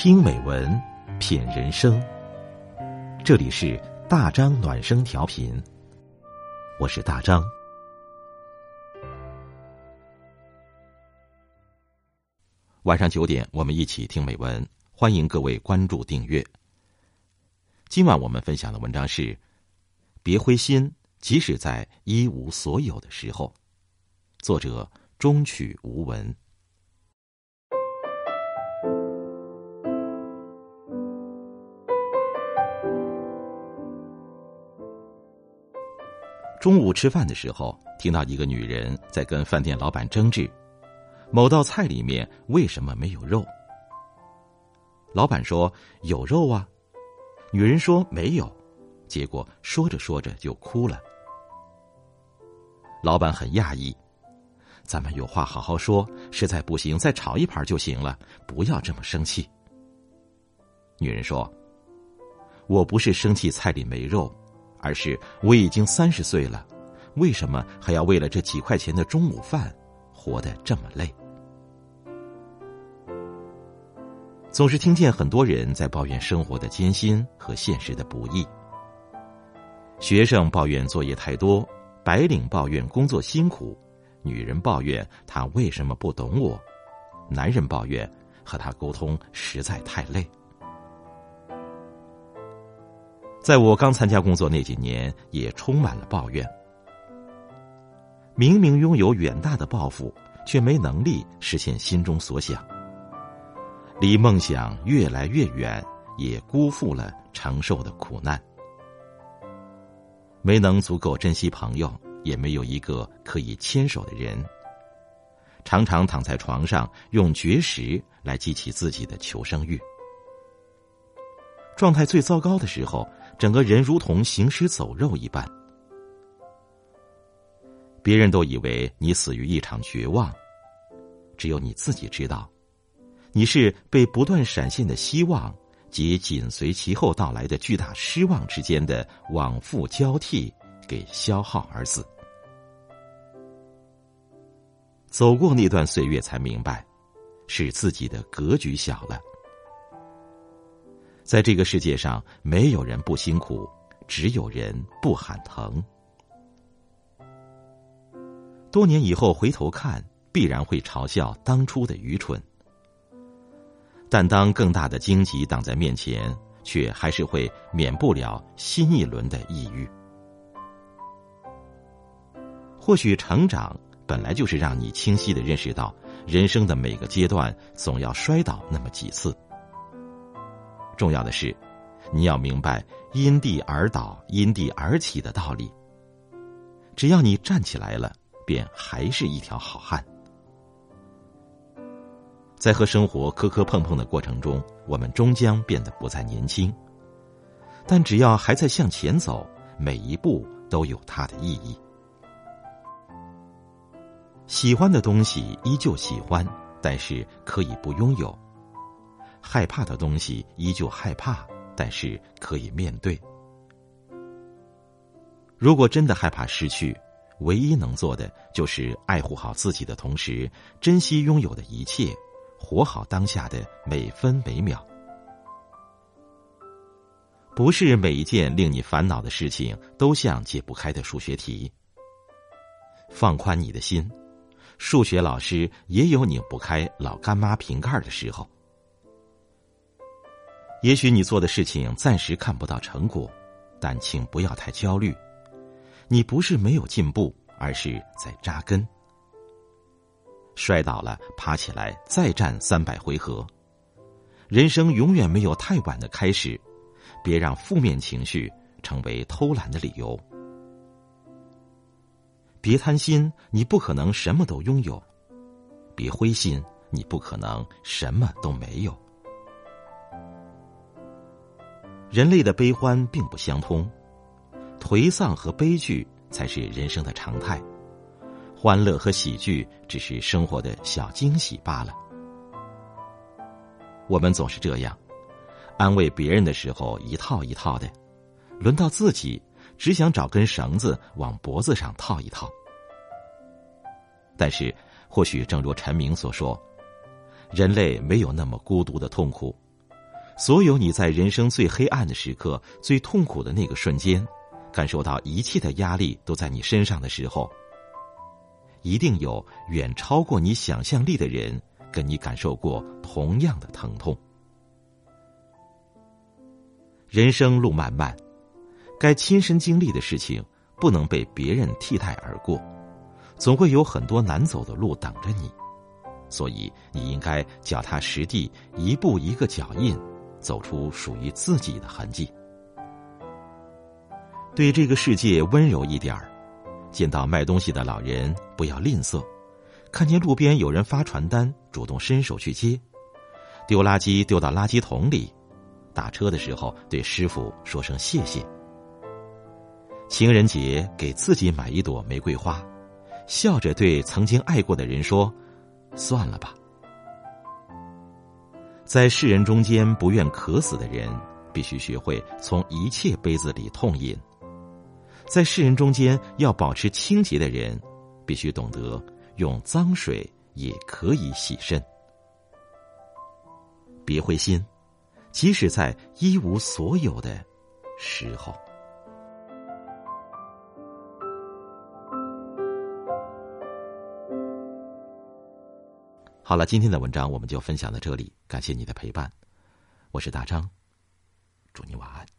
听美文，品人生。这里是大张暖声调频，我是大张。晚上九点，我们一起听美文，欢迎各位关注订阅。今晚我们分享的文章是：别灰心，即使在一无所有的时候。作者：中曲无闻。中午吃饭的时候，听到一个女人在跟饭店老板争执，某道菜里面为什么没有肉？老板说有肉啊，女人说没有，结果说着说着就哭了。老板很讶异，咱们有话好好说，实在不行再炒一盘就行了，不要这么生气。女人说：“我不是生气菜里没肉。”而是我已经三十岁了，为什么还要为了这几块钱的中午饭活得这么累？总是听见很多人在抱怨生活的艰辛和现实的不易。学生抱怨作业太多，白领抱怨工作辛苦，女人抱怨他为什么不懂我，男人抱怨和他沟通实在太累。在我刚参加工作那几年，也充满了抱怨。明明拥有远大的抱负，却没能力实现心中所想。离梦想越来越远，也辜负了承受的苦难。没能足够珍惜朋友，也没有一个可以牵手的人。常常躺在床上，用绝食来激起自己的求生欲。状态最糟糕的时候。整个人如同行尸走肉一般，别人都以为你死于一场绝望，只有你自己知道，你是被不断闪现的希望及紧随其后到来的巨大失望之间的往复交替给消耗而死。走过那段岁月，才明白，是自己的格局小了。在这个世界上，没有人不辛苦，只有人不喊疼。多年以后回头看，必然会嘲笑当初的愚蠢。但当更大的荆棘挡在面前，却还是会免不了新一轮的抑郁。或许成长本来就是让你清晰的认识到，人生的每个阶段总要摔倒那么几次。重要的是，你要明白因地而倒、因地而起的道理。只要你站起来了，便还是一条好汉。在和生活磕磕碰碰的过程中，我们终将变得不再年轻。但只要还在向前走，每一步都有它的意义。喜欢的东西依旧喜欢，但是可以不拥有。害怕的东西依旧害怕，但是可以面对。如果真的害怕失去，唯一能做的就是爱护好自己的同时，珍惜拥有的一切，活好当下的每分每秒。不是每一件令你烦恼的事情都像解不开的数学题。放宽你的心，数学老师也有拧不开老干妈瓶盖的时候。也许你做的事情暂时看不到成果，但请不要太焦虑。你不是没有进步，而是在扎根。摔倒了，爬起来，再战三百回合。人生永远没有太晚的开始，别让负面情绪成为偷懒的理由。别贪心，你不可能什么都拥有；别灰心，你不可能什么都没有。人类的悲欢并不相通，颓丧和悲剧才是人生的常态，欢乐和喜剧只是生活的小惊喜罢了。我们总是这样，安慰别人的时候一套一套的，轮到自己只想找根绳子往脖子上套一套。但是，或许正如陈明所说，人类没有那么孤独的痛苦。所有你在人生最黑暗的时刻、最痛苦的那个瞬间，感受到一切的压力都在你身上的时候，一定有远超过你想象力的人跟你感受过同样的疼痛。人生路漫漫，该亲身经历的事情不能被别人替代而过，总会有很多难走的路等着你，所以你应该脚踏实地，一步一个脚印。走出属于自己的痕迹，对这个世界温柔一点儿。见到卖东西的老人，不要吝啬；看见路边有人发传单，主动伸手去接；丢垃圾丢到垃圾桶里；打车的时候对师傅说声谢谢。情人节给自己买一朵玫瑰花，笑着对曾经爱过的人说：“算了吧。”在世人中间不愿渴死的人，必须学会从一切杯子里痛饮；在世人中间要保持清洁的人，必须懂得用脏水也可以洗身。别灰心，即使在一无所有的时候。好了，今天的文章我们就分享到这里，感谢你的陪伴，我是大张，祝你晚安。